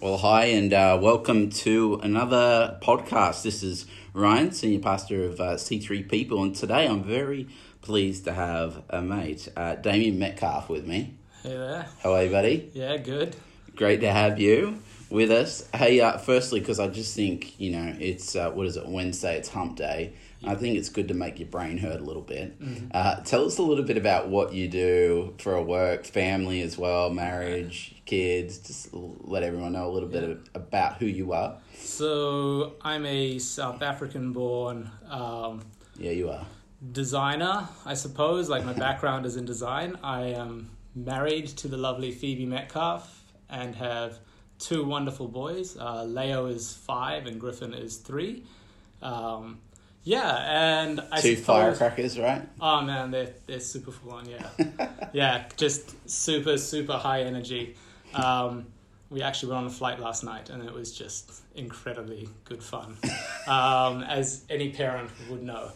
Well, hi, and uh, welcome to another podcast. This is Ryan, Senior Pastor of uh, C3 People, and today I'm very pleased to have a mate, uh, Damien Metcalf, with me. Hey there. How are you, buddy? Yeah, good. Great to have you with us. Hey, uh, firstly, because I just think, you know, it's, uh, what is it, Wednesday, it's hump day. I think it's good to make your brain hurt a little bit. Mm-hmm. Uh, tell us a little bit about what you do for a work, family as well, marriage, kids. Just let everyone know a little bit of, about who you are. So I'm a South African born um, Yeah, you are. designer, I suppose. Like my background is in design. I am married to the lovely Phoebe Metcalf and have two wonderful boys. Uh, Leo is five and Griffin is three. Um, yeah, and I Two suppose, firecrackers, right? Oh man, they're they're super full on. Yeah, yeah, just super super high energy. Um, we actually were on a flight last night, and it was just incredibly good fun, um, as any parent would know.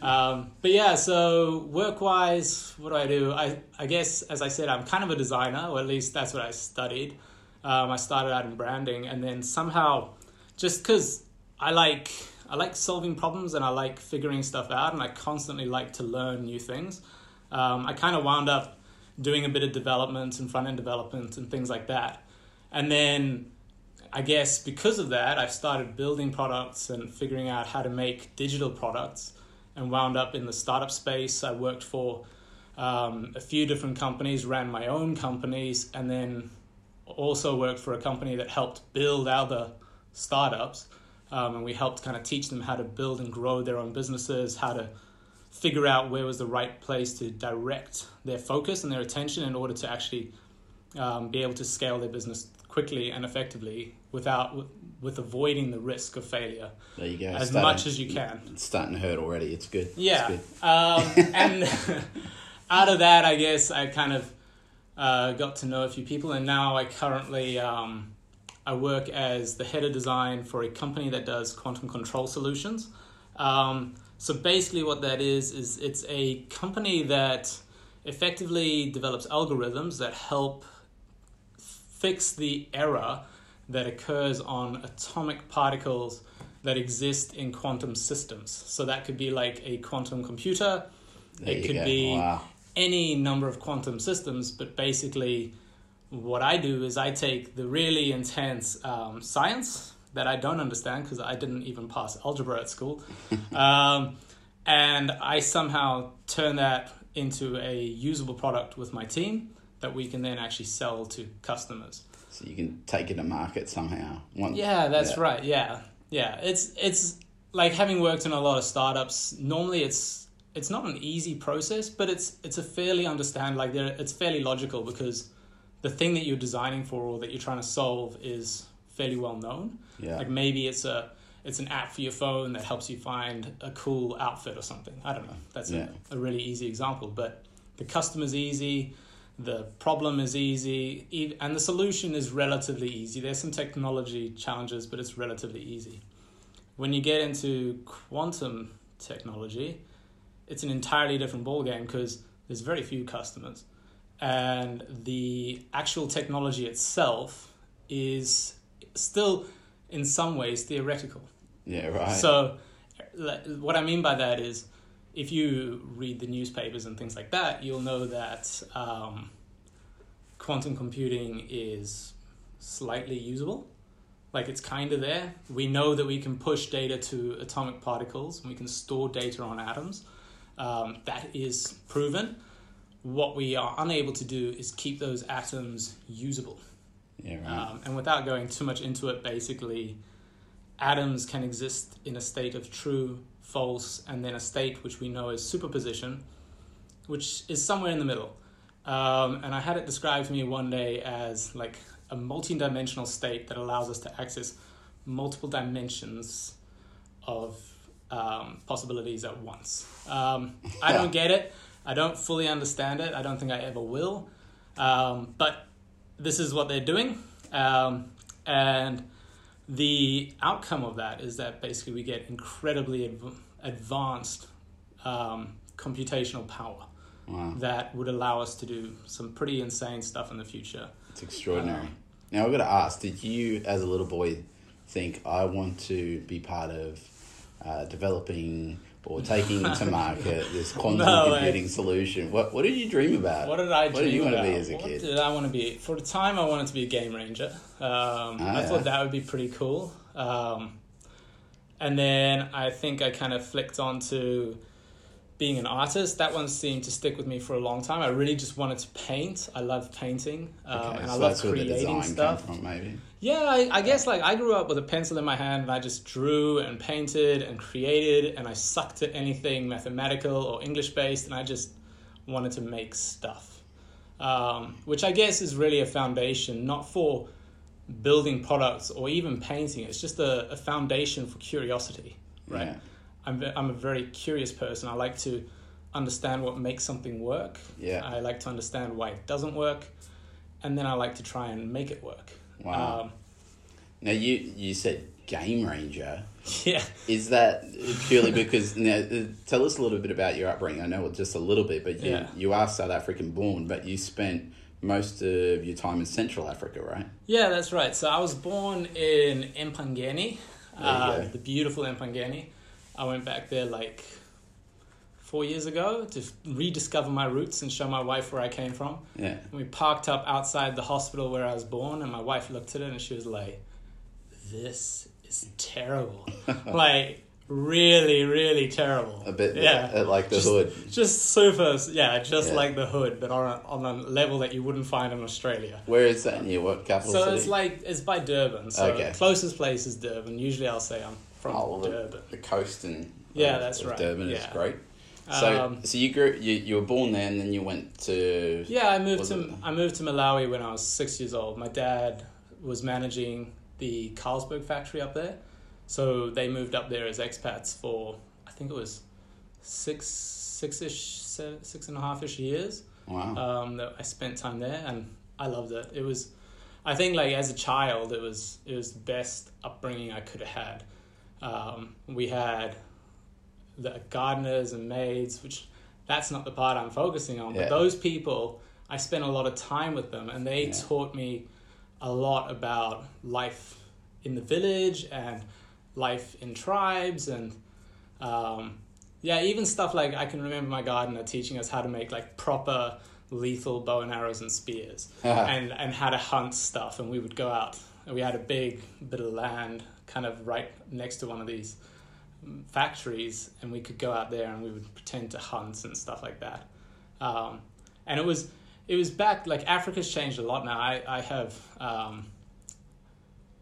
Um, but yeah, so work wise, what do I do? I I guess as I said, I'm kind of a designer, or at least that's what I studied. Um, I started out in branding, and then somehow, just because I like I like solving problems and I like figuring stuff out, and I constantly like to learn new things. Um, I kind of wound up doing a bit of development and front end development and things like that, and then I guess because of that, I started building products and figuring out how to make digital products, and wound up in the startup space. I worked for um, a few different companies, ran my own companies, and then also worked for a company that helped build other startups. Um, and we helped kind of teach them how to build and grow their own businesses, how to figure out where was the right place to direct their focus and their attention in order to actually um, be able to scale their business quickly and effectively without with, avoiding the risk of failure There you go. as Starting- much as you can. It's starting to hurt already. It's good. Yeah. It's good. Um, and out of that, I guess I kind of uh, got to know a few people, and now I currently um, I work as the head of design for a company that does quantum control solutions. Um, so basically, what that is is it's a company that effectively develops algorithms that help fix the error that occurs on atomic particles that exist in quantum systems. So that could be like a quantum computer, There it could go. be Wow. any number of quantum systems, but basically, what I do is I take the really intense um, science that I don't understand because I didn't even pass algebra at school, um, and I somehow turn that into a usable product with my team that we can then actually sell to customers. So you can take it to market somehow. One, Yeah, that's yeah. right. Yeah, yeah. It's it's like having worked in a lot of startups. Normally, it's it's not an easy process, but it's it's a fairly understand like there it's fairly logical because the thing that you're designing for or that you're trying to solve is fairly well known. Yeah. Like maybe it's a it's an app for your phone that helps you find a cool outfit or something. I don't know. That's Yeah. a, a really easy example, but the customer's easy, the problem is easy, and the solution is relatively easy. There's some technology challenges, but it's relatively easy. When you get into quantum technology, it's an entirely different ballgame because there's very few customers, and the actual technology itself is still, in some ways, theoretical. Yeah, right. So, what I mean by that is, if you read the newspapers and things like that, you'll know that um, quantum computing is slightly usable. Like it's kind of there. We know that we can push data to atomic particles and we can store data on atoms. Um, that is proven. What we are unable to do is keep those atoms usable. yeah, right. Um, and without going too much into it, basically, atoms can exist in a state of true, false, and then a state which we know as superposition, which is somewhere in the middle. Um, and I had it described to me one day as like a multi-dimensional state that allows us to access multiple dimensions of um, possibilities at once. Um, I don't get it. I don't fully understand it. I don't think I ever will. Um, but this is what they're doing. Um, and the outcome of that is that basically we get incredibly adv- advanced um, computational power wow. that would allow us to do some pretty insane stuff in the future. It's extraordinary. Now I've got to ask: Did you, as a little boy, think I want to be part of uh, developing or taking to market this quantum No, computing solution? What What did you dream about? What did I dream What did you want to be as a what kid? did I want to be? For the time, I wanted to be a game ranger. Um, Ah, I yeah. thought that would be pretty cool. Um, and then I think I kind of flicked onto being an artist. That one seemed to stick with me for a long time. I really just wanted to paint. I love painting, um, Okay, and so I love that's where the creating stuff. from, maybe. Yeah, I, I guess like I grew up with a pencil in my hand and I just drew and painted and created and I sucked at anything mathematical or English based and I just wanted to make stuff. Um, which I guess is really a foundation, not for building products or even painting. It's just a, a foundation for curiosity, right? Yeah. I'm, ve- I'm a very curious person. I like to understand what makes something work. Yeah. I like to understand why it doesn't work. And then I like to try and make it work. Wow. Um, Now you you said game ranger. Yeah. Is that purely because now uh, tell us a little bit about your upbringing? I know just a little bit, but you Yeah. you are South African born, but you spent most of your time in Central Africa, right? Yeah, that's right. So I was born in Empangeni, uh, the beautiful Empangeni. I went back there like four years ago to rediscover my roots and show my wife where I came from. Yeah. And we parked up outside the hospital where I was born, and my wife looked at it and she was like, "This is terrible, like really, really terrible." A bit yeah. uh, like the Just- hood. Just super, yeah, just Yeah. like the hood, but on a, on a level that you wouldn't find in Australia. Where is that near? What capital So city? it's like it's by Durban. So Okay. the closest place is Durban. Usually I'll say I'm from oh, well, the, Durban. the coast and Yeah, of- that's of right. Durban is great. So Um, so you grew you, you were born there and then you went to Yeah, I moved to it- I moved to Malawi when I was six years old. My dad was managing the Carlsberg factory up there, so they moved up there as expats for I think it was six six ish six and a half ish years. wow. um, that I spent time there, and I loved it. It was, I think, like as a child, it was it was the best upbringing I could have had. Um, we had the gardeners and maids, which that's not the part I'm focusing on, Yeah. but those people, I spent a lot of time with them, and they Yeah. taught me a lot about life in the village and life in tribes and um, yeah, even stuff like I can remember my gardener teaching us how to make like proper lethal bow and arrows and spears and and how to hunt stuff and we would go out and we had a big bit of land kind of right next to one of these factories and we could go out there and we would pretend to hunt and stuff like that um, and it was it was back like Africa's changed a lot now I, I have um,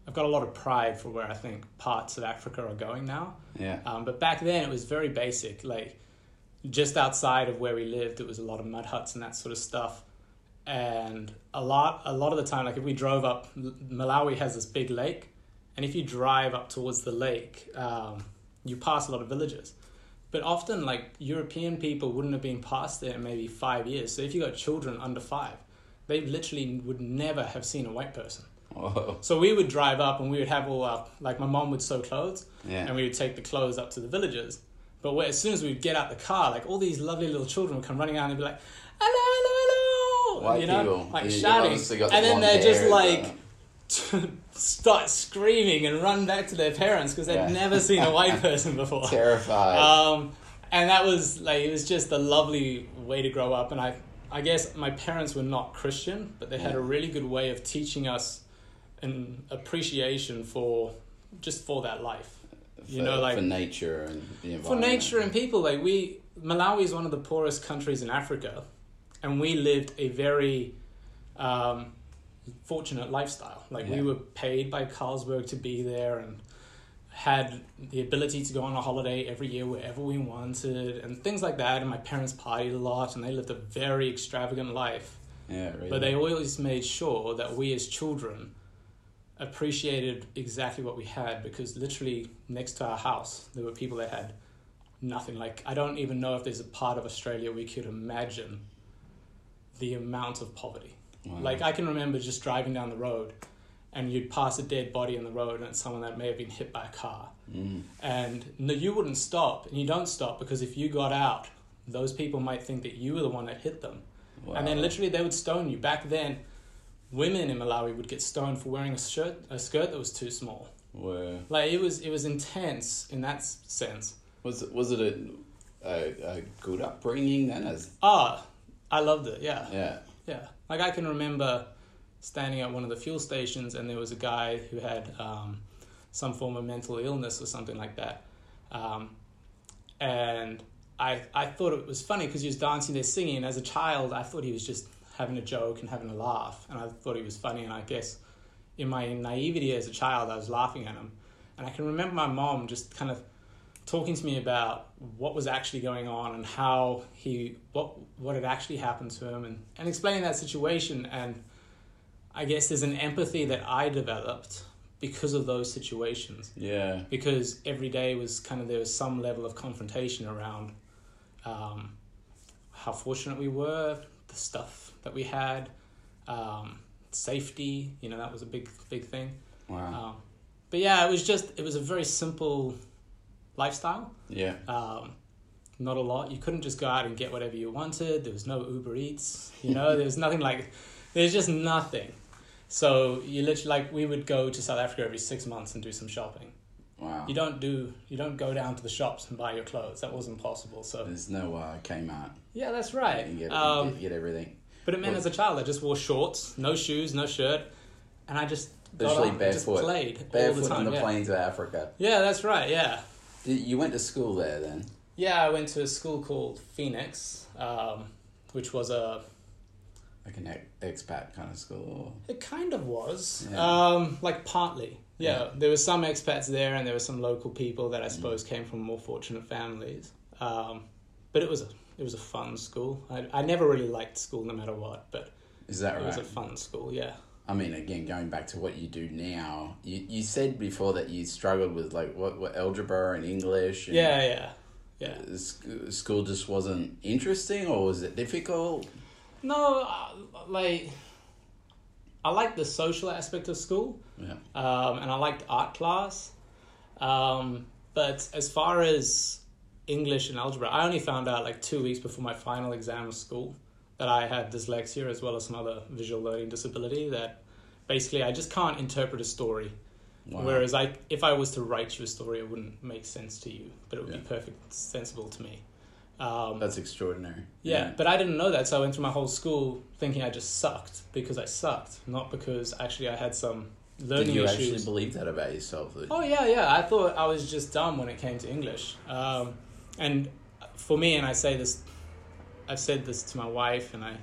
I've got a lot of pride for where I think parts of Africa are going now yeah. um, but back then it was very basic. Like just outside of where we lived, it was a lot of mud huts and that sort of stuff. And a lot, a lot of the time, like if we drove up, Malawi has this big lake, and if you drive up towards the lake, um, you pass a lot of villages. But often, like European people wouldn't have been past there in maybe five years. So if you got children under five, they literally would never have seen a white person. Whoa. So we would drive up and we would have all our, like my mom would sew clothes Yeah. and we would take the clothes up to the villages. But where, as soon as we'd get out the car, like all these lovely little children would come running out and be like, hello, hello, hello, White you know, people. like You- shouting. And then they're just like, and, uh, start screaming and run back to their parents because they'd Yeah. never seen a white person before. terrified. Um, and that was like it was just a lovely way to grow up. And I, I guess my parents were not Christian, but they had a really good way of teaching us an appreciation for just for that life. you know, like- for nature and the For nature and people, like we, Malawi is one of the poorest countries in Africa, and we lived a very um, fortunate lifestyle. Like we were paid by Carlsberg to be there and had the ability to go on a holiday every year wherever we wanted and things like that. And my parents partied a lot, and they lived a very extravagant life. Yeah, really. But they always made sure that we as children appreciated exactly what we had because literally next to our house there were people that had nothing. Like I don't even know if there's a part of Australia we could imagine the amount of poverty. Wow. Like I can remember just driving down the road and you'd pass a dead body in the road and it's someone that may have been hit by a car. Mm. And no, you wouldn't stop, and you don't stop because if you got out, those people might think that you were the one that hit them. Wow. And then literally they would stone you. Back then, women in Malawi would get stoned for wearing a shirt a skirt that was too small. Were Like it was it was intense in that sense. was it was it a, a, a good upbringing then? As Ah, I loved it. Yeah. yeah, Yeah, like I can remember standing at one of the fuel stations, and there was a guy who had um, some form of mental illness or something like that, um, and I I thought it was funny because he was dancing there singing. As a child, I thought he was just having a joke and having a laugh, and I thought he was funny. And I guess in my naivety as a child, I was laughing at him, and I can remember my mom just kind of talking to me about what was actually going on and how he what what had actually happened to him and, and explaining that situation. And I guess there's an empathy that I developed because of those situations. Yeah, because every day was kind of there was some level of confrontation around um, how fortunate we were the stuff that we had um, safety you know that was a big big thing. Wow, um, but yeah it was just it was a very simple lifestyle yeah, um, not a lot. You couldn't just go out and get whatever you wanted. There was no Uber Eats. You know, there was nothing like. There's just nothing. So you literally like we would go to South Africa every six months and do some shopping. wow. You don't do you don't go down to the shops and buy your clothes. That wasn't possible. So There's no uh, Kmart. yeah, that's right. You get, Um, get, you get everything. but it meant as a child, I just wore shorts, no shoes, no shirt, and I just Especially on and just barefoot. played all Barefoot the time. on the yeah. plains of Africa. yeah, that's right. Yeah. You went to school there then? Yeah, I went to a school called Phoenix, um, which was a Like an expat kind of school? It kind of was. Yeah. Um, like partly. Yeah. Yeah. There were some expats there and there were some local people that I suppose came from more fortunate families. Um, but it was a it was a fun school. I, I never really liked school no matter what, but Is that it right? was a fun school, yeah. I mean, again, going back to what you do now, you, you said before that you struggled with like what, what algebra and English. And Yeah, yeah. Yeah. sc- School just wasn't interesting, or was it difficult? No, uh, like I liked the social aspect of school. Yeah. um, and I liked art class. Um, but as far as English and algebra, I only found out like two weeks before my final exam of school that I had dyslexia as well as some other visual learning disability. That basically I just can't interpret a story. Wow. Whereas I, if I was to write you a story, it wouldn't make sense to you, but it would Yeah. be perfect sensible to me. Um, That's extraordinary. yeah, but I didn't know that, so I went through my whole school thinking I just sucked because I sucked, not because actually I had some learning Did you issues. actually believe that about yourself? That Oh yeah, yeah. I thought I was just dumb when it came to English. Um, and for me, and I say this, I've said this to my wife, and I,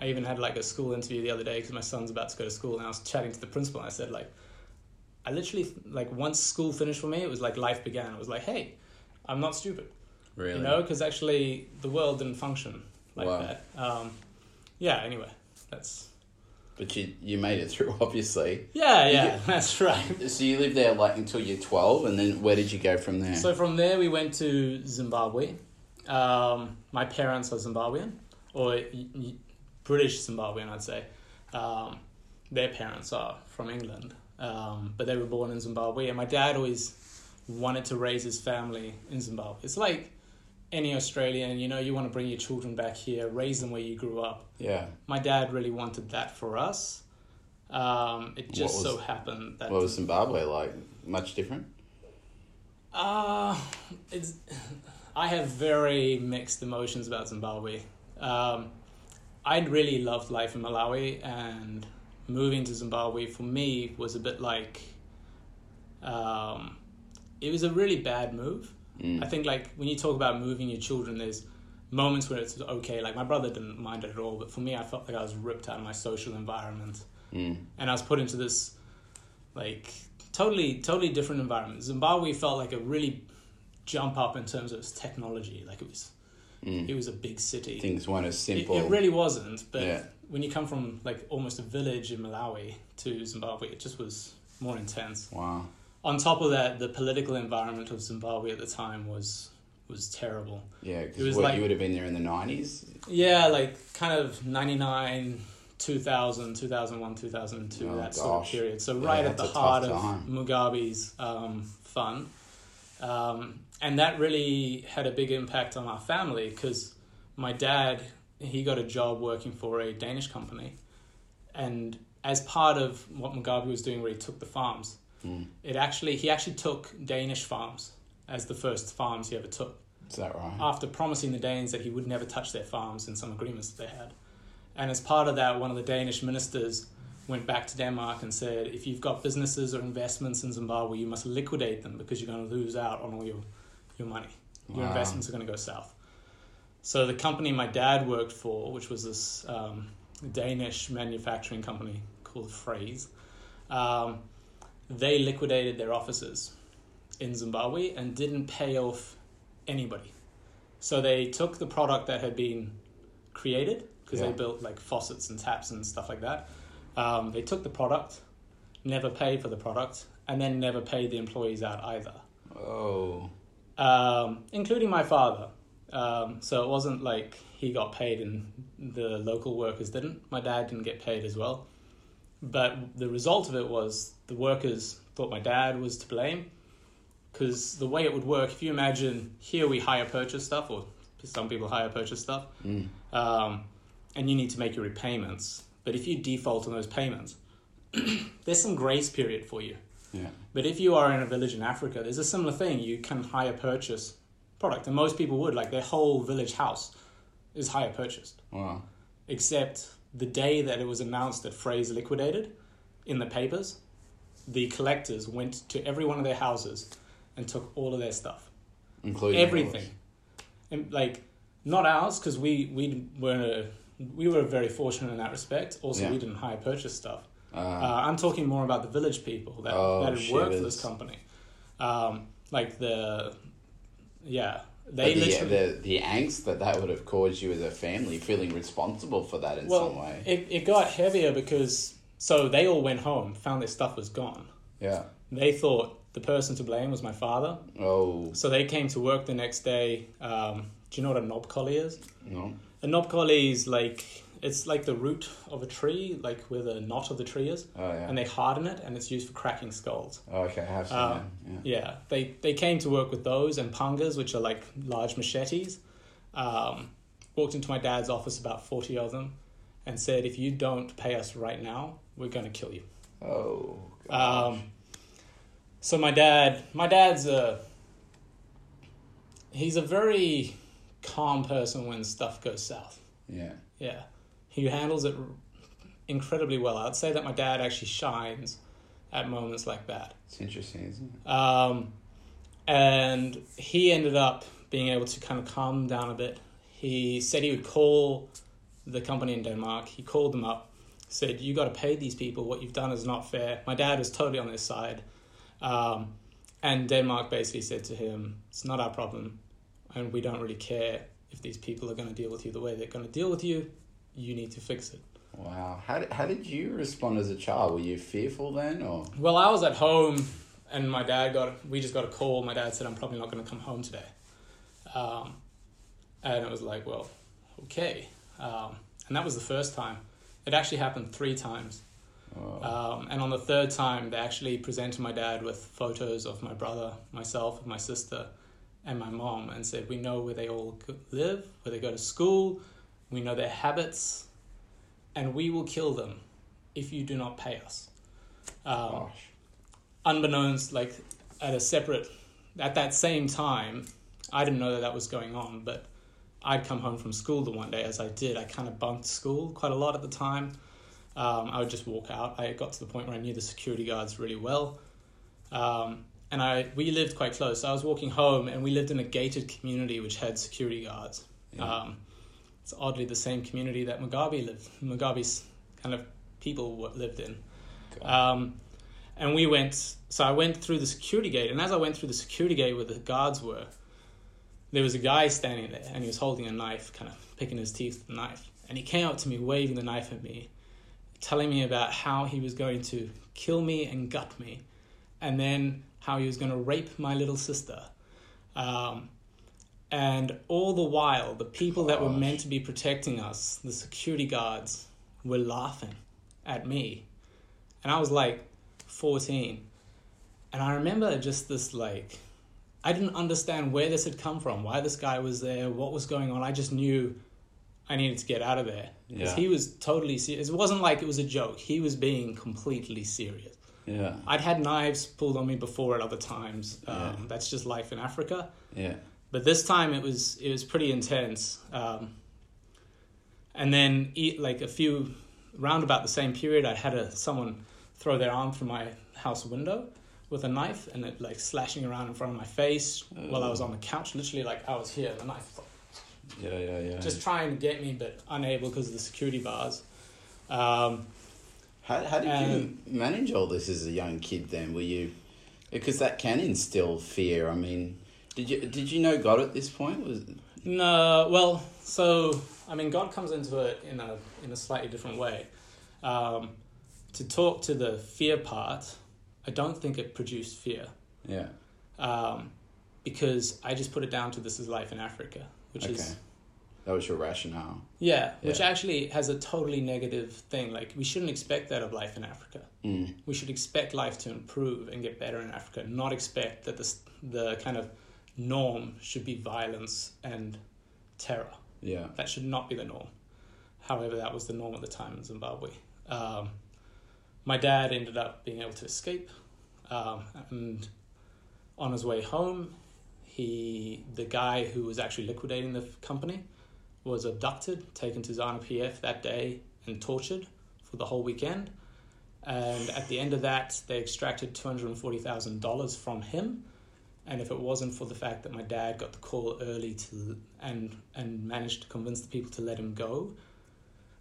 I even had like a school interview the other day because my son's about to go to school, and I was chatting to the principal, and I said like, I literally like once school finished for me, it was like life began. It was like, hey, I'm not stupid, really? you know, because actually the world didn't function like Wow. that. Um, yeah. Anyway, that's But you you made it through, obviously. yeah, yeah. Yeah. That's right. So you lived there like until you're twelve, and then where did you go from there? So from there, we went to Zimbabwe. Um, my parents are Zimbabwean, or British Zimbabwean, I'd say. Um, their parents are from England, um, but they were born in Zimbabwe. And my dad always wanted to raise his family in Zimbabwe. It's like any Australian, you know, you want to bring your children back here, raise them where you grew up. yeah. My dad really wanted that for us. Um, it just was- so happened that What was Zimbabwe like? Much different. Uh, it's. I have very mixed emotions about Zimbabwe. Um, I'd really loved life in Malawi, and moving to Zimbabwe for me was a bit like. Um, it was a really bad move. Mm. I think like when you talk about moving your children, there's moments where it's okay. Like my brother didn't mind it at all, but for me, I felt like I was ripped out of my social environment Mm. and I was put into this like totally totally different environment. Zimbabwe felt like a really jump up in terms of its technology. Like it was Mm. it was a big city. Things weren't as It, simple. it really wasn't. But Yeah. when you come from like almost a village in Malawi to Zimbabwe, it just was more intense. wow. On top of that, the political environment of Zimbabwe at the time was was terrible. Yeah, because like- you would have been there in the nineties. Yeah, like kind of 99, 2000, 2001, 2002, Oh, that sort of period. So Yeah, right at the heart of. Mugabe's um, fun. Um, and that really had a big impact on our family because my dad, he got a job working for a Danish company. And as part of what Mugabe was doing, where he took the farms, Mm. it actually he actually took Danish farms as the first farms he ever took Is that right? after promising the Danes that he would never touch their farms in some agreements that they had. And as part of that, one of the Danish ministers went back to Denmark and said, if you've got businesses or investments in Zimbabwe, you must liquidate them because you're going to lose out on all your, your money. Your Wow. investments are going to go south. So the company my dad worked for, which was this um, Danish manufacturing company called Phrase, um, they liquidated their offices in Zimbabwe and didn't pay off anybody. So they took the product that had been created because Yeah. they built like faucets and taps and stuff like that. Um, they took the product, never paid for the product, and then never paid the employees out either, Oh. Um, including my father. Um, so it wasn't like he got paid and the local workers didn't. My dad didn't get paid as well. But the result of it was the workers thought my dad was to blame because the way it would work, if you imagine here we hire purchase stuff, or some people hire purchase stuff, Mm. um, and you need to make your repayments. But if you default on those payments, there's some grace period for you. Yeah. But if you are in a village in Africa, there's a similar thing. You can hire purchase product, and most people would like their whole village house is hire purchased, Wow. except the day that it was announced that Phrase liquidated in the papers, the collectors went to every one of their houses and took all of their stuff, Including everything, and like not ours because we we were we were very fortunate in that respect. Also, Yeah. we didn't hire purchase stuff. Uh, Uh, I'm talking more about the village people that, Oh, that had worked for this company. Um, like the, yeah, they the, literally. the the angst that that would have caused you as a family, feeling responsible for that in well, some way. it, it got heavier because, so they all went home, found their stuff was gone. yeah. They thought the person to blame was my father. Oh So they came to work the next day. Um, do you know what a knobkerrie is? no. A knobkerrie is like, it's like the root of a tree, like where the knot of the tree is. Oh yeah. And they harden it and it's used for cracking skulls. oh, okay, I have seen Uh, that. Yeah. Yeah, they they came to work with those and pangas, which are like large machetes. Um, walked into my dad's office, about forty of them, and said, "If you don't pay us right now, we're going to kill you." Oh. gosh. Um, so my dad, my dad's a he's a very calm person when stuff goes south. yeah. Yeah, he handles it incredibly well. I'd say that my dad actually shines at moments like that. It's interesting, isn't it? Um, and he ended up being able to kind of calm down a bit. He said he would call the company in Denmark. He called them up, said, "You got to pay these people. What you've done is not fair." My dad was totally on their side, um, and Denmark basically said to him, "It's not our problem, and we don't really care if these people are going to deal with you the way they're going to deal with you. You need to fix it." Wow. How did, how did you respond as a child? Were you fearful then, or Well, I was at home, and my dad got. We just got a call. My dad said, "I'm probably not going to come home today," um, and it was like, "Well, okay." Um, and that was the first time. It actually happened three times, oh, um, and on the third time, they actually presented my dad with photos of my brother, myself, my sister, and my mom, and said, "We know where they all live, where they go to school. We know their habits, and we will kill them if you do not pay us." Um, unbeknownst, like at a separate, at that same time, I didn't know that that was going on, but I'd come home from school the one day, as I did. I kind of bunked school quite a lot at the time. Um, I would just walk out. I got to the point where I knew the security guards really well. Um, and I we lived quite close. I was walking home, and we lived in a gated community which had security guards. Yeah. Um, it's oddly the same community that Mugabe lived. Mugabe's kind of people lived in. Um, and we went, so I went through the security gate, and as I went through the security gate where the guards were, there was a guy standing there, and he was holding a knife, kind of picking his teeth with the knife. And he came up to me, waving the knife at me, telling me about how he was going to kill me and gut me, and then how he was going to rape my little sister. Um, and all the while, the people that were meant to be protecting us, the security guards, were laughing at me. And I was like 14. And I remember just this like, I didn't understand where this had come from, why this guy was there, what was going on. I just knew I needed to get out of there because Yeah. he was totally serious. It wasn't like it was a joke. He was being completely serious. Yeah. I'd had knives pulled on me before at other times. Um, Yeah. That's just life in Africa. Yeah. But this time it was it was pretty intense. Um, and then e- like a few round about the same period, I had a someone throw their arm through my house window with a knife and it like slashing around in front of my face while I was on the couch. Literally like I was here, the knife Yeah. Yeah. Yeah. just trying to get me, but unable because of the security bars. Um, How, how did Um, you manage all this as a young kid then? Were you because that can instill fear. I mean, did you did you know God at this point? Was No, well, so I mean, God comes into it in a in a slightly different way. Um, to talk to the fear part, I don't think it produced fear yeah. um, because I just put it down to this is life in Africa, which Okay. is That was your rationale. yeah, which actually has a totally negative thing. Like we shouldn't expect that of life in Africa. Mm. We should expect life to improve and get better in Africa, not expect that the the kind of norm should be violence and terror. Yeah. That should not be the norm. However, that was the norm at the time in Zimbabwe. Um, my dad ended up being able to escape, um, and on his way home, he the guy who was actually liquidating the company was abducted, taken to ZANU PF that day, and tortured for the whole weekend. And at the end of that, they extracted two hundred and forty thousand dollars from him. And if it wasn't for the fact that my dad got the call early to and and managed to convince the people to let him go,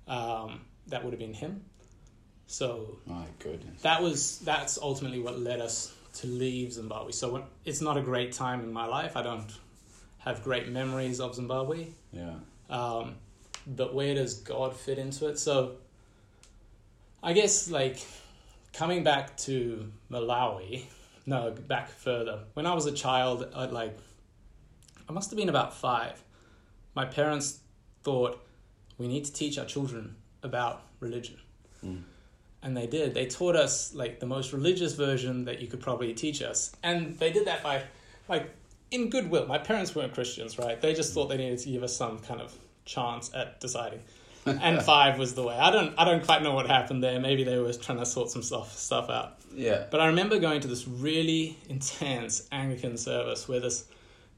um, that would have been him. So My goodness. that was that's ultimately what led us to leave Zimbabwe. So when, it's not a great time in my life. I don't have great memories of Zimbabwe. Yeah. Um, but where does God fit into it? So I guess like coming back to Malawi, no, back further. When I was a child, I like I must have been about five. My parents thought we need to teach our children about religion. Mm. And they did. They taught us like the most religious version that you could probably teach us. And they did that by like in goodwill. My parents weren't Christians, right? They just thought they needed to give us some kind of chance at deciding. And five was the way. I don't I don't quite know what happened there. Maybe they were trying to sort some stuff stuff out. Yeah. But I remember going to this really intense Anglican service where this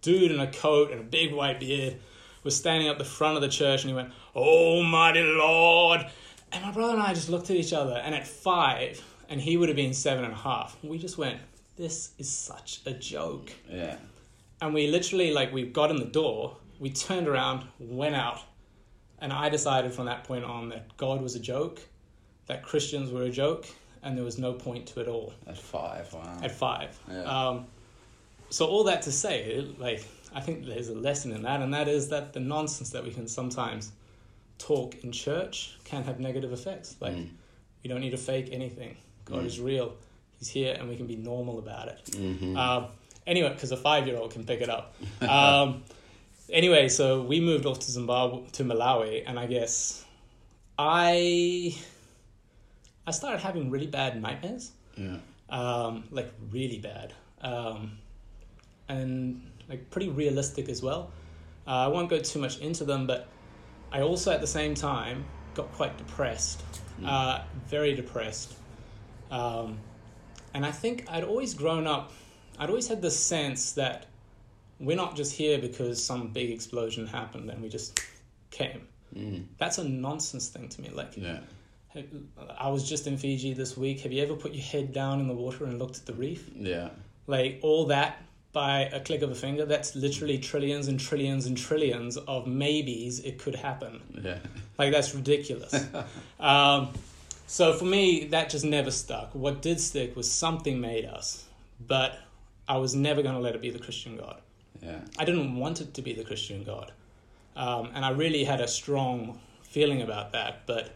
dude in a coat and a big white beard was standing up the front of the church and he went, Almighty Lord. And my brother and I just looked at each other and at five, and he would have been seven and a half, we just went, This is such a joke. Yeah. And we literally, like, we got in the door, we turned around, went out, and I decided from that point on that God was a joke, that Christians were a joke, and there was no point to it all At five. Wow. at five. Yeah. Um, so all that to say, like I think there's a lesson in that, and that is that the nonsense that we can sometimes talk in church can have negative effects. Like Mm. we don't need to fake anything. God Mm. is real. He's here, and we can be normal about it. Mm-hmm. Um, anyway, because a five-year-old can pick it up. Um, anyway, so we moved off to Zimbabwe to Malawi, and I guess I I started having really bad nightmares yeah. um, like really bad, um, and like pretty realistic as well. Uh, I won't go too much into them, but I also at the same time got quite depressed, uh, very depressed, um, and I think I'd always grown up. I'd always had this sense that we're not just here because some big explosion happened and we just came. Mm. That's a nonsense thing to me. Like Yeah. I was just in Fiji this week. Have you ever put your head down in the water and looked at the reef? Yeah. Like all that by a click of a finger, that's literally trillions and trillions and trillions of maybes it could happen. Yeah. Like that's ridiculous. um, so for me, that just never stuck. What did stick was something made us, but I was never going to let it be the Christian God. Yeah. I didn't want it to be the Christian God. Um, and I really had a strong feeling about that. But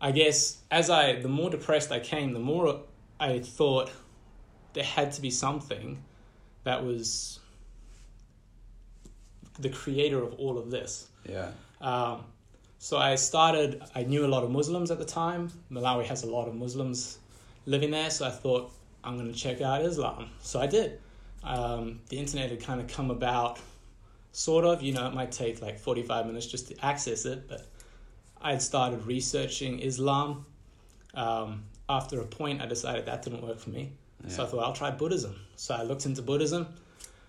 I guess as I, the more depressed I came, the more I thought there had to be something that was the creator of all of this. Yeah. Um, so I started, I knew a lot of Muslims at the time. Malawi has a lot of Muslims living there, so I thought, I'm going to check out Islam. So I did. Um, the internet had kind of come about sort of. You know, it might take like 45 minutes just to access it, but I had started researching Islam. Um, after a point, I decided that didn't work for me. So I thought I'll try Buddhism. So I looked into Buddhism.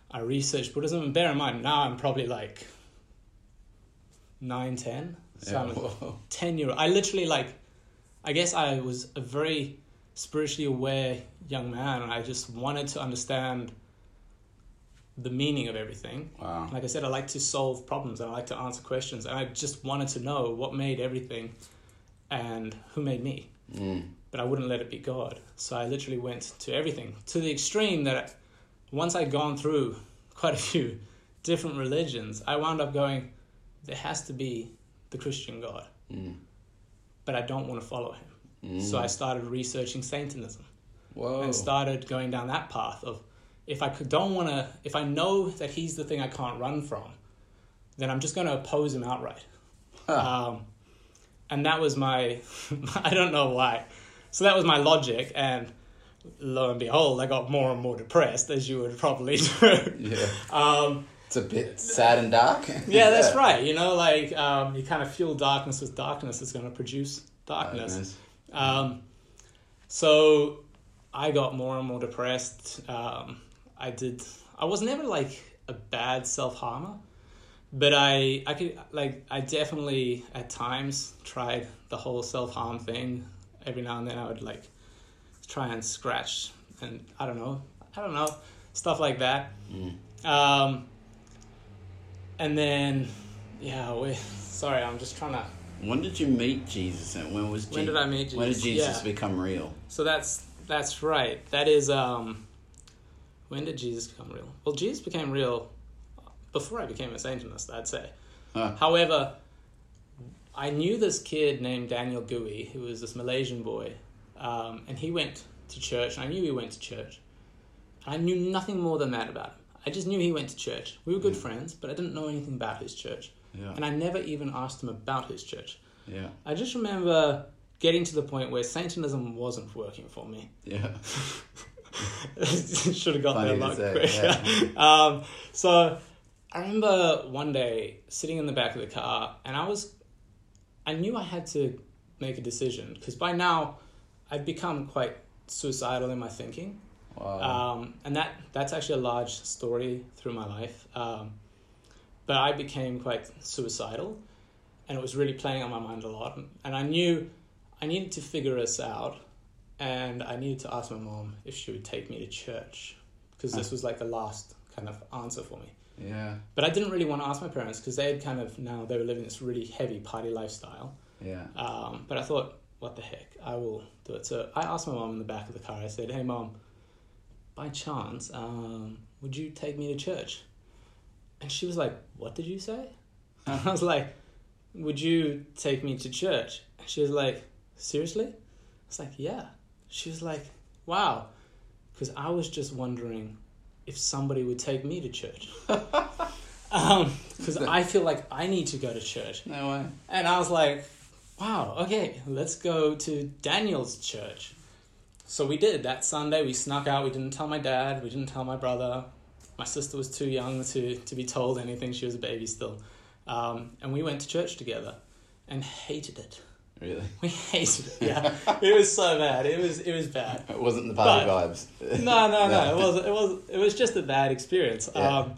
I researched Buddhism, and bear in mind now I'm probably like nine, ten. So Yeah. I'm a Whoa. ten year old. I literally like, I guess I was a very spiritually aware young man, and I just wanted to understand the meaning of everything. Wow. Like I said, I like to solve problems and I like to answer questions, and I just wanted to know what made everything, and who made me Mm. but I wouldn't let it be God. So I literally went to everything to the extreme that once I'd gone through quite a few different religions, I wound up going, there has to be the Christian God, Mm. but I don't want to follow him. Mm. So I started researching Satanism Whoa. and started going down that path of if I don't want to, if I know that he's the thing I can't run from, then I'm just going to oppose him outright. Huh. Um, and that was my, I don't know why. So that was my logic, and lo and behold, I got more and more depressed, as you would probably do. yeah. um, It's a bit sad and dark. yeah, that's right. You know, like um, you kind of fuel darkness with darkness, it's going to produce darkness. Darkness. Um, so I got more and more depressed. Um, I did. I was never like a bad self harmer, but I I could like I definitely at times tried the whole self harm thing. Every now and then I would like try and scratch and I don't know I don't know stuff like that. Mm. Um, and then yeah, we sorry, I'm just trying to. When did you meet Jesus? And when was When Je- did I meet Jesus? When did Jesus? Yeah. become real? So that's that's right. That is um when did Jesus become real? Well, Jesus became real before I became a Satanist, I'd say. Huh. However, I knew this kid named Daniel Gui, who was this Malaysian boy, um, and he went to church. And I knew he went to church. I knew nothing more than that about him. I just knew he went to church. We were good friends, but I didn't know anything about his church, Yeah. and I never even asked him about his church. Yeah. I just remember getting to the point where Satanism wasn't working for me. Yeah. Should have got Funny there a lot say, quicker. um, so I remember one day sitting in the back of the car, and I was, I knew I had to make a decision because by now I'd become quite suicidal in my thinking, Wow. um, and that that's actually a large story through my life. Um, but I became quite suicidal, and it was really playing on my mind a lot. And I knew I needed to figure this out, and I needed to ask my mom if she would take me to church because this was like the last kind of answer for me. yeah. But I didn't really want to ask my parents because they had kind of now they were living this really heavy party lifestyle. Yeah. Um, but I thought, what the heck, I will do it. So I asked my mom in the back of the car. I said, "Hey, mom, by chance, um, would you take me to church?" And she was like, "What did you say?" And I was like, "Would you take me to church?" And she was like, "Seriously?" I was like, "Yeah." She was like, "Wow," because I was just wondering if somebody would take me to church. Because I feel like I need to go to church. No way. And I was like, wow, okay, let's go to Daniel's church. So we did that Sunday. We snuck out. We didn't tell my dad. We didn't tell my brother. My sister was too young to, to be told anything. She was a baby still. Um, and we went to church together and hated it. Really. We hated it. Yeah, it was so bad. It was it was bad. It wasn't the party But- vibes. No, no, no. It was it was it was just a bad experience. Yeah. Um,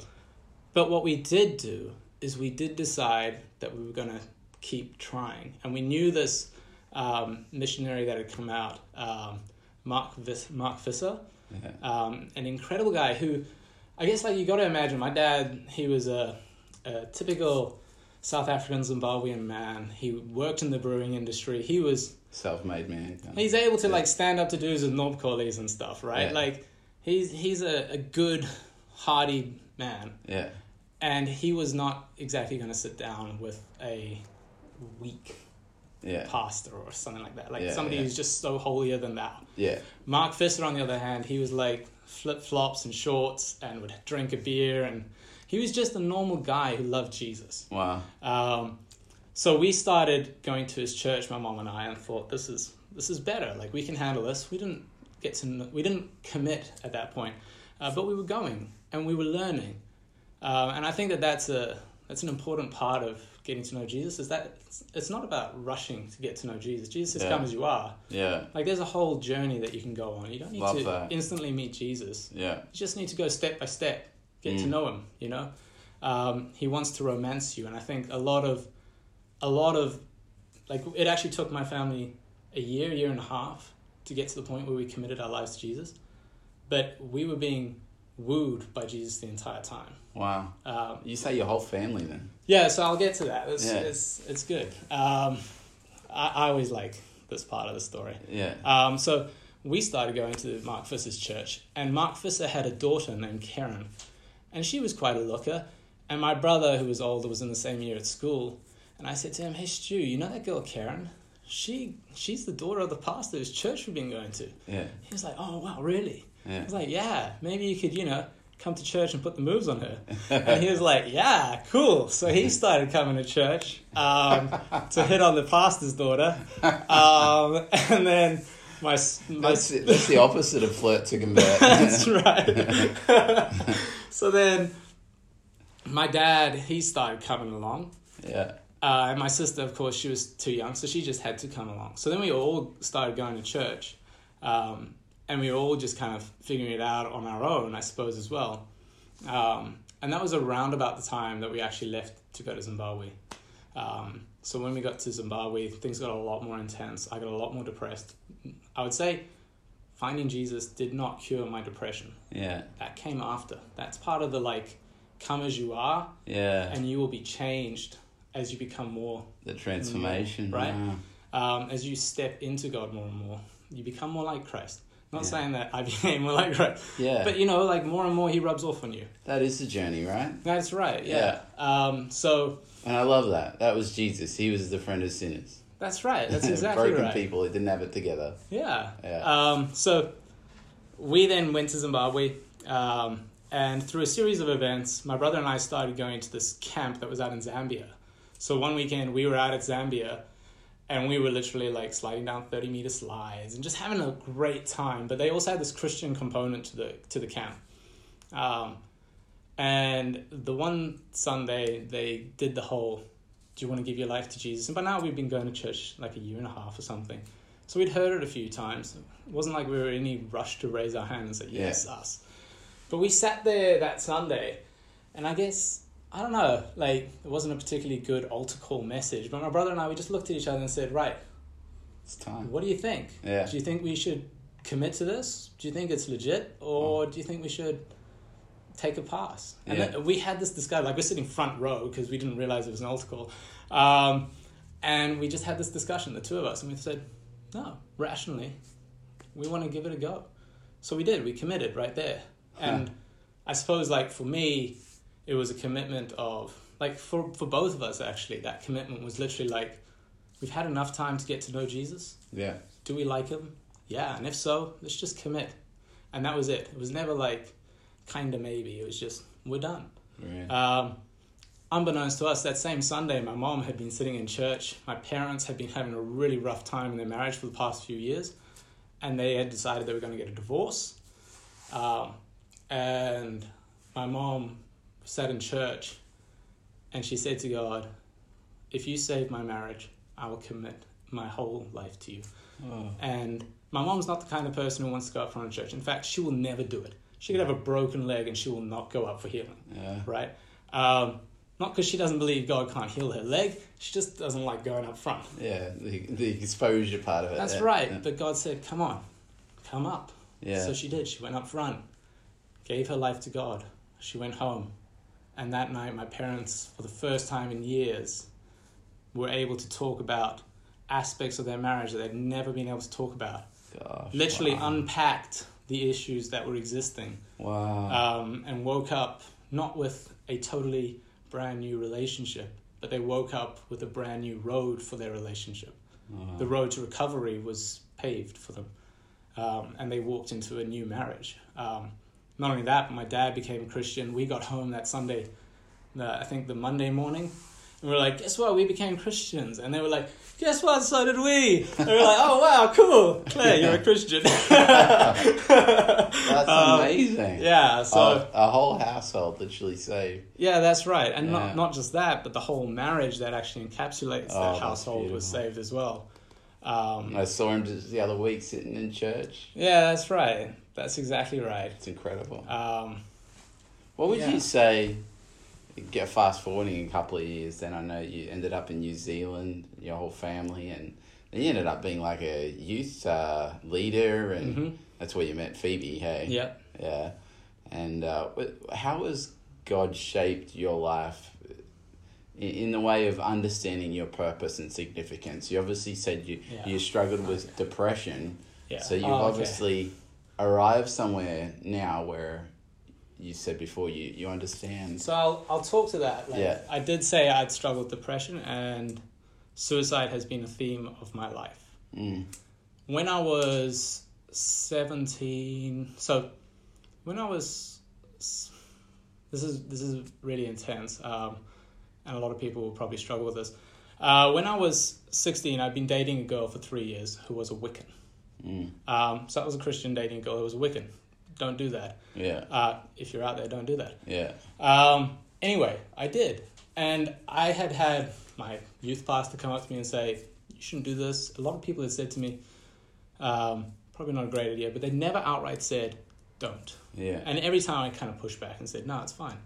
but what we did do is we did decide that we were going to keep trying, and we knew this um, missionary that had come out, um, Mark Vis- Mark Visser, Yeah. um, an incredible guy who, I guess, like you got to imagine. My dad, he was a, a typical South African Zimbabwean man. He worked in the brewing industry. He was Self-made man. He's able to Yeah. like stand up to dudes with knobkerries and stuff, right? Yeah. Like he's he's a, a good, hardy man, Yeah. and he was not exactly going to sit down with a weak Yeah. pastor or something like that. Like Yeah, somebody yeah. who's just so holier than thou. Yeah. Mark Visser, on the other hand, he was like flip flops and shorts and would drink a beer, and he was just a normal guy who loved Jesus. Wow. Um, so we started going to his church, my mom and I, and thought this is this is better. Like we can handle this. We didn't get to we didn't commit at that point, uh, but we were going and we were learning. Um, and I think that that's a that's an important part of getting to know Jesus. Is that it's, it's not about rushing to get to know Jesus. Jesus says, Yeah. "Come as you are." Yeah. Like there's a whole journey that you can go on. You don't need Love to that. instantly meet Jesus. Yeah. You just need to go step by step, get to Mm. know him. You know, um, he wants to romance you, and I think a lot of, a lot of, like it actually took my family a year, year and a half to get to the point where we committed our lives to Jesus, but we were being wooed by Jesus the entire time. Wow. Um, You say your whole family then? yeah, so I'll get to that. It's Yeah. it's, it's good. Um, I, I always like this part of the story. Yeah. Um, so we started going to Mark Visser's church, and Mark Visser had a daughter named Karen, and she was quite a looker. And my brother, who was older, was in the same year at school, and I said to him, "Hey Stu, you know that girl Karen? She she's the daughter of the pastor whose church we've been going to." Yeah. He was like, "Oh wow, really?" I Yeah. was like, "Yeah, maybe you could, you know." Come to church and put the moves on her, and he was like, "Yeah, cool." So he started coming to church um, to hit on the pastor's daughter, um, and then my my That's, that's the opposite of flirt to convert. that's right. so then, my dad he started coming along, yeah. uh, and my sister, of course, she was too young, so she just had to come along. So then we all started going to church, um, and we were all just kind of figuring it out on our own, I suppose, as well. Um, and that was around about the time that we actually left to go to Zimbabwe. Um, so when we got to Zimbabwe, things got a lot more intense. I got a lot more depressed. I would say finding Jesus did not cure my depression. Yeah. That came after. That's part of the like, come as you are, Yeah. and you will be changed as you become more the transformation. Right. Um, as you step into God more and more, you become more like Christ. Not Yeah. saying that I became more like Christ, Yeah. but you know, like more and more He rubs off on you. that is the journey, right? That's right. Yeah. Um, so And I love that. That was Jesus. He was the friend of sinners. That's right. That's exactly Broken right. people that didn't have it together. Yeah. Yeah. Um, so we then went to Zimbabwe, um, and through a series of events, my brother and I started going to this camp that was out in Zambia. So one weekend we were out at Zambia, and we were literally like sliding down thirty meter slides and just having a great time. But they also had this Christian component to the to the camp. Um, and the one Sunday they did the whole, "Do you want to give your life to Jesus?" And by now we've been going to church like a year and a half or something. So we'd heard it a few times. It wasn't like we were in any rush to raise our hand and say, yes, us. But we sat there that Sunday, and I guess, I don't know, like, it wasn't a particularly good altar call message. But my brother and I, we just looked at each other and said, right, It's time. what do you think? Yeah. Do you think we should commit to this? Do you think it's legit? Or mm. do you think we should take a pass? And Yeah. then we had this discussion, like, we're sitting front row because we didn't realize it was an altar call. Um, and we just had this discussion, the two of us, and we said, no, rationally, we want to give it a go. So we did, we committed right there. And I suppose, like, for me, it was a commitment of, like, for, for both of us, actually, that commitment was literally like, we've had enough time to get to know Jesus. Yeah. Do we like him? Yeah, and if so, let's just commit. And that was it. It was never like, kind of maybe. It was just, we're done. Right. Um, unbeknownst to us, that same Sunday, my mom had been sitting in church. My parents had been having a really rough time in their marriage for the past few years, and they had decided they were going to get a divorce. Um, and my mom sat in church, and she said to God, "If you save my marriage, I will commit my whole life to you." oh. And my mom's not the kind of person who wants to go up front of church. In fact, she will never do it. She could have a broken leg, and she will not go up for healing Yeah. right? Um, not because she doesn't believe God can't heal her leg, she just doesn't like going up front. Yeah. The, the exposure part of it. That's yeah. right. Yeah. But God said, come on, come up. Yeah. So she did. She went up front, gave her life to God. She went home. And that night, my parents, for the first time in years, were able to talk about aspects of their marriage that they'd never been able to talk about. Gosh. Literally wow. unpacked the issues that were existing. Wow. um, and woke up not with a totally brand new relationship, but they woke up with a brand new road for their relationship. Wow. The road to recovery was paved for them, um, and they walked into a new marriage. Um, not only that, but my dad became a Christian. We got home that Sunday, the, I think the Monday morning, and we were like, "Guess what? We became Christians." And they were like, "Guess what? So did we." And we were like, "Oh wow, cool! Claire, you're a Christian." That's that's Um, amazing. Yeah, so Oh, a whole household literally saved. yeah, that's right, and Yeah. not not just that, but the whole marriage that actually encapsulates Oh, that that's household was saved as well. Um, I saw him just the other week sitting in church. yeah, that's right. That's exactly right. It's incredible. Um, What would Yeah. you say? Get fast forwarding a couple of years, then I know you ended up in New Zealand, your whole family, and you ended up being like a youth uh, leader, and Mhm. that's where you met Phoebe. Hey, yeah. yeah. And uh, how has God shaped your life in, in the way of understanding your purpose and significance? You obviously said you Yeah. you struggled with depression, Yeah. so you've Oh, okay. obviously arrived somewhere now where you said before you you understand. So I'll I'll talk to that. Like, Yeah. I did say I'd struggled with depression, and suicide has been a theme of my life. Mm. When I was seventeen, so when I was, this is this is really intense, um, and a lot of people will probably struggle with this. Uh, when I was sixteen, I'd been dating a girl for three years who was a Wiccan. Mm. Um, so I was a Christian dating a girl who was a Wiccan. Don't do that. Yeah, Uh, if you're out there, don't do that. yeah, Um, anyway, I did. And I had had my youth pastor come up to me and say, You shouldn't do this. A lot of people had said to me, um, Probably not a great idea, but they never outright said, Don't. yeah, And every time I kind of pushed back and said, No, it's fine.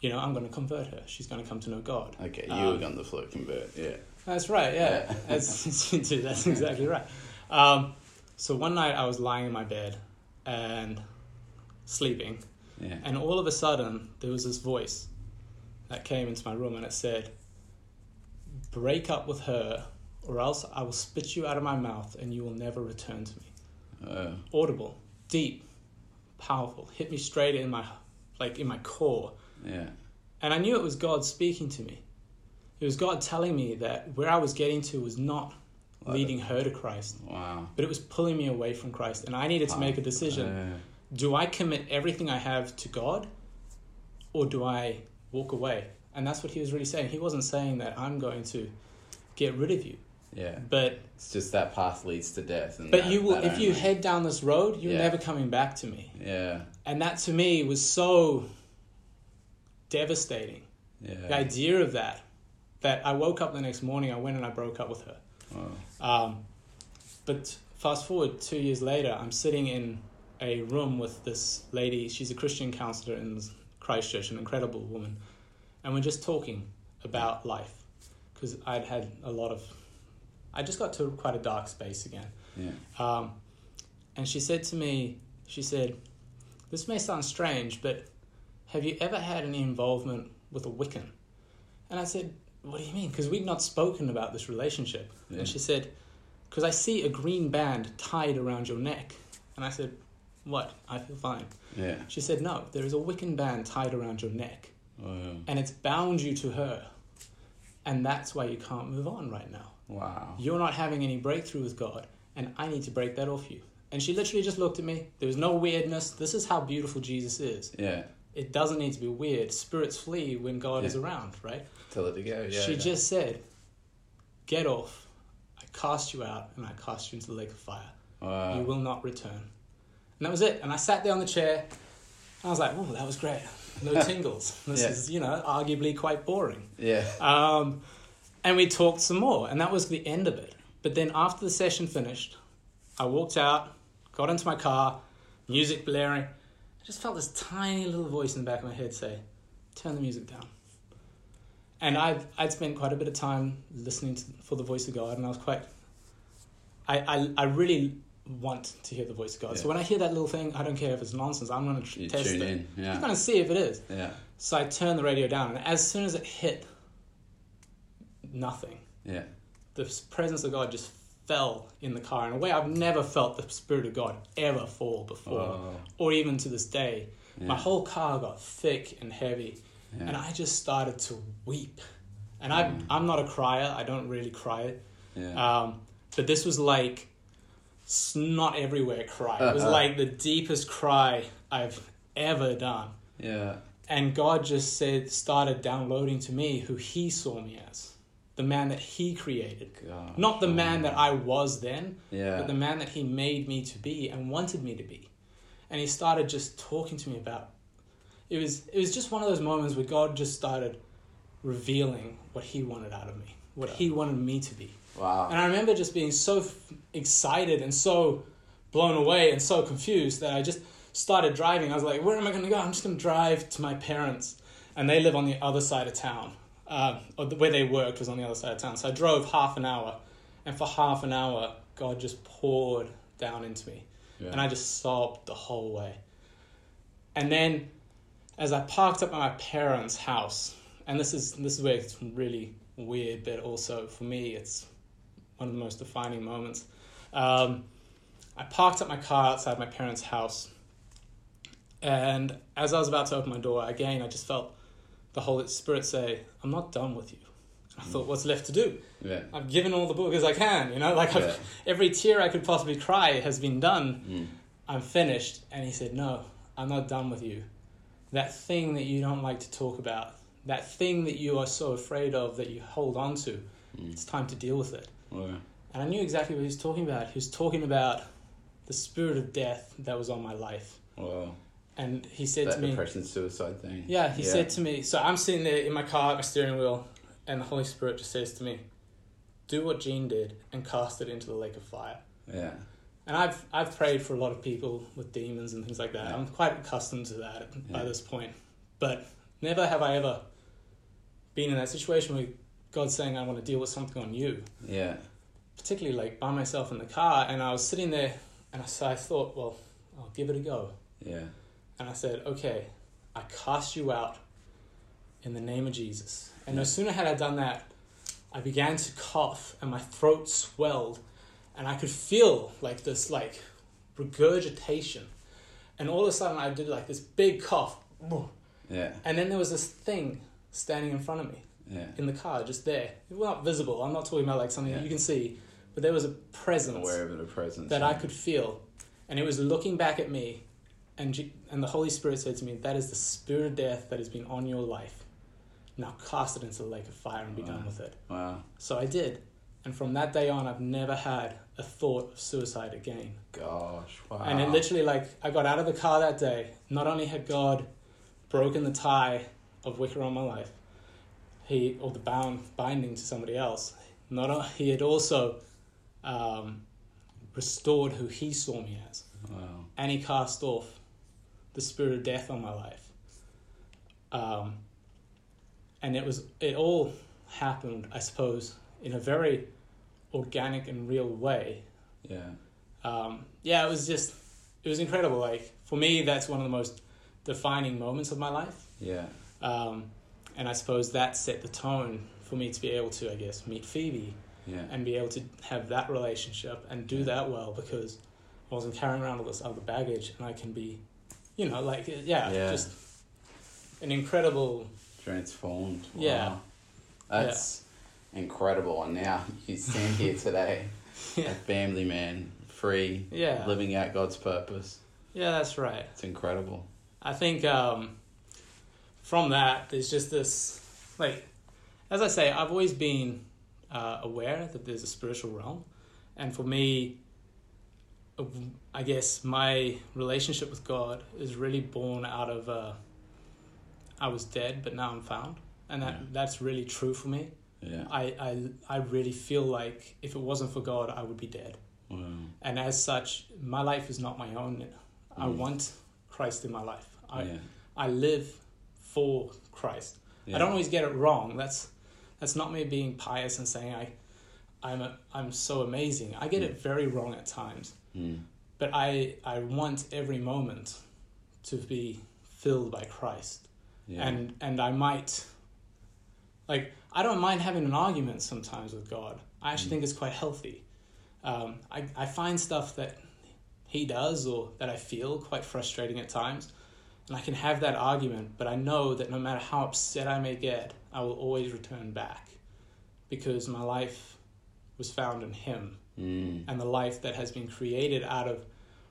You know, I'm going to convert her. She's going to come to know God. okay. You Um, were on the floor convert. Yeah, That's right, yeah. Yeah. That's, that's exactly right. Um, so one night I was lying in my bed and sleeping, yeah, and all of a sudden, there was this voice that came into my room and it said, Break up with her, or else I will spit you out of my mouth and you will never return to me. uh, Audible, deep, powerful, hit me straight in my like in my core. yeah, And I knew it was God speaking to me. It was God telling me that where I was getting to was not leading her to Christ, wow. but it was pulling me away from Christ. And I needed to make a decision. Do I commit everything I have to God or do I walk away? And that's what he was really saying. He wasn't saying that I'm going to get rid of you, yeah, but it's just that path leads to death. And but that- you will if you head down this road, you're Yeah. never coming back to me. yeah, And that to me was so devastating. Yeah. The idea of that that I woke up the next morning, I went and I broke up with her. wow. Um, but fast forward two years later, I'm sitting in a room with this lady. She's a Christian counselor in Christchurch, an incredible woman. And we're just talking about life because I'd had a lot of, I just got to quite a dark space again. yeah, Um, and she said to me, she said, This may sound strange, but have you ever had any involvement with a Wiccan? And I said, What do you mean? Because we'd not spoken about this relationship. Yeah. And she said, Because I see a green band tied around your neck. And I said, What? I feel fine. yeah, She said, No, there is a Wiccan band tied around your neck, oh, wow, and it's bound you to her. And that's why you can't move on right now wow. you're not having any breakthrough with God, and I need to break that off you. And she literally just looked at me. There was no weirdness. This is how beautiful Jesus is. Yeah, It doesn't need to be weird. Spirits flee when God is around, right? tell it to go. Yeah, she yeah. just said, Get off. I cast you out, and I cast you into the lake of fire. Wow. You will not return. And that was it. And I sat there on the chair. And I was like, Oh, that was great. No tingles. This Yeah. is, you know, arguably quite boring. Yeah, Um, and we talked some more, and that was the end of it. But then after the session finished, I walked out, got into my car, music blaring. I just felt this tiny little voice in the back of my head say, "Turn the music down." And I'd I'd spent quite a bit of time listening to, for the voice of God, and I was quite. I I, I really want to hear the voice of God. So when I hear that little thing, I don't care if it's nonsense. I'm going to you test it. in. Yeah. I'm going to see if it is. yeah, So I turned the radio down, and as soon as it hit, nothing. yeah, The presence of God just fell in the car in a way I've never felt the Spirit of God ever fall before, Wow. or even to this day. Yeah. My whole car got thick and heavy, Yeah. and I just started to weep. And I, I'm not a crier, I don't really cry. yeah. Um, but this was like snot everywhere cry. It was like the deepest cry I've ever done. yeah, And God just said, started downloading to me who He saw me as, the man that He created, God. not the man that I was then, Yeah, but the man that He made me to be and wanted me to be. and he started just talking to me about. It was it was just one of those moments where God just started revealing what He wanted out of me, what He wanted me to be. Wow. And I remember just being so f- excited and so blown away and so confused that I just started driving. I was like, where am I going to go? I'm just going to drive to my parents. And they live on the other side of town. Uh, or the, where they worked was on the other side of town. So I drove half an hour. And for half an hour, God just poured down into me. Yeah. And I just sobbed the whole way. And then as I parked up at my parents' house, and this is this is where it's really weird, but also for me it's one of the most defining moments. Um, I parked up my car outside my parents' house, and as I was about to open my door, again I just felt the Holy Spirit say, "I'm not done with you." I thought, "What's left to do?" yeah. I've given all the book as I can, you know, like I've, Yeah. every tear I could possibly cry has been done. Mm. I'm finished. And he said, No, I'm not done with you. That thing that you don't like to talk about, that thing that you are so afraid of that you hold on to, Mm. it's time to deal with it. Wow. And I knew exactly what he was talking about. He was talking about the spirit of death that was on my life. Wow. And he said That to me, depression suicide thing. Yeah, he said to me, so I'm sitting there in my car at my steering wheel, and the Holy Spirit just says to me, Do what Gene did and cast it into the lake of fire. Yeah. And I've I've prayed for a lot of people with demons and things like that. Yeah. I'm quite accustomed to that by this point. But never have I ever been in that situation where God's saying I want to deal with something on you. Yeah. Particularly like by myself in the car and I was sitting there and so I thought, well, I'll give it a go. Yeah. And I said, Okay, I cast you out in the name of Jesus. And no sooner had I done that, I began to cough and my throat swelled and I could feel like this like regurgitation. And all of a sudden I did like this big cough. Yeah. And then there was this thing standing in front of me Yeah. in the car, just there. It was not visible. I'm not talking about like something Yeah. that you can see, but there was a presence Aware of the presence. that I could feel, and it was looking back at me, and G- and the Holy Spirit said to me, "That is the spirit of death that has been on your life. Now cast it into the lake of fire and be done with it." Wow. So I did, and from that day on, I've never had a thought of suicide again. Gosh. Wow. And it literally, like, I got out of the car that day. Not only had God broken the tie of Wicca on my life, he or the bound binding to somebody else. Not he had also um, restored who he saw me as, Wow. and he cast off the spirit of death on my life. Um, and it was it all happened, I suppose, in a very organic and real way Yeah. um, yeah, it was just, it was incredible. Like, for me, that's one of the most defining moments of my life. Yeah. Um, and I suppose that set the tone for me to be able to, I guess, meet Phoebe Yeah. and be able to have that relationship and do that well because I wasn't carrying around all this other baggage and I can be, you know, like, yeah, Yeah. just an incredible, Transformed. Wow. Yeah. That's incredible. And now you stand here today, yeah, a family man, free, Yeah. living out God's purpose. yeah, that's right. It's incredible. I think um, from that, there's just this, like, as I say, I've always been uh, aware that there's a spiritual realm. And for me, uh, I guess my relationship with God is really born out of uh, I was dead, but now I'm found. And that, Yeah. that's really true for me. Yeah. I, I, I really feel like if it wasn't for God, I would be dead. Wow. And as such, my life is not my own. I Mm. want Christ in my life. I, yeah. I live for Christ. Yeah. I don't always get it wrong. That's that's not me being pious and saying I I'm a, I'm so amazing. I get it very wrong at times. Mm. But I I want every moment to be filled by Christ. Yeah. And and I might like I don't mind having an argument sometimes with God. I actually Mm. think it's quite healthy. Um, I I find stuff that he does or that I feel quite frustrating at times, and I can have that argument. But I know that no matter how upset I may get, I will always return back, because my life was found in Him, Mm. and the life that has been created out of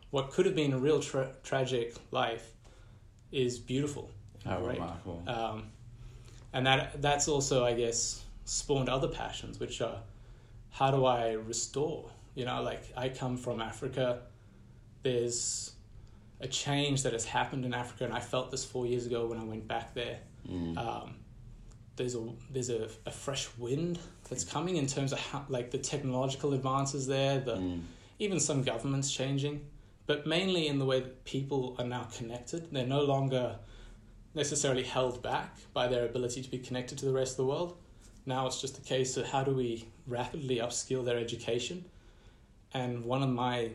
what could have been a real tra- tragic life is beautiful. How right? remarkable. Um, and that that's also, I guess, spawned other passions, which are how do I restore? You know, like I come from Africa. There's a change that has happened in Africa, and I felt this four years ago when I went back there. Mm. Um, there's a there's a, a fresh wind that's coming in terms of how like the technological advances there, the Mm. even some governments changing, but mainly in the way that people are now connected. They're no longer necessarily held back by their ability to be connected to the rest of the world. Now it's just a case of how do we rapidly upskill their education. And one of my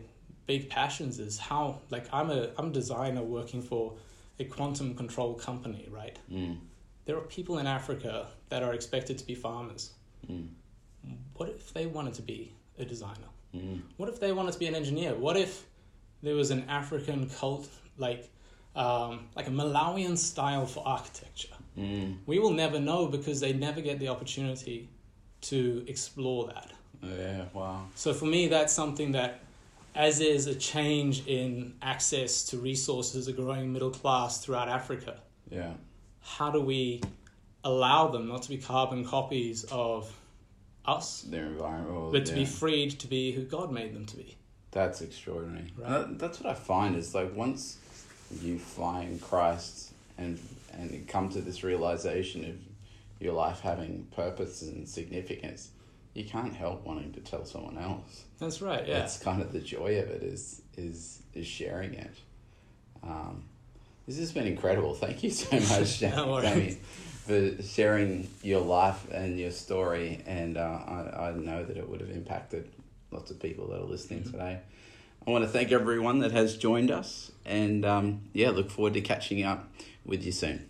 big passions is how like I'm a I'm a designer working for a quantum control company, right? Mm. There are people in Africa that are expected to be farmers. Mm. What if they wanted to be a designer? Mm. What if they wanted to be an engineer? What if there was an African cult like um, like a Malawian style for architecture? Mm. We will never know because they never get the opportunity to explore that. Yeah, wow. So for me, that's something that, as is a change in access to resources, a growing middle class throughout Africa, Yeah. how do we allow them not to be carbon copies of us, Their environment. but to be freed to be who God made them to be? That's extraordinary. Right. That- that's what I find is like once you find Christ and and come to this realization of your life having purpose and significance, you can't help wanting to tell someone else. That's right. Yeah. That's kind of the joy of it is is is sharing it. Um, this has been incredible. Thank you so much, No. Jamie, for sharing your life and your story. And uh, I, I know that it would have impacted lots of people that are listening Mm-hmm. today. I want to thank everyone that has joined us, and um, yeah, look forward to catching up with you soon.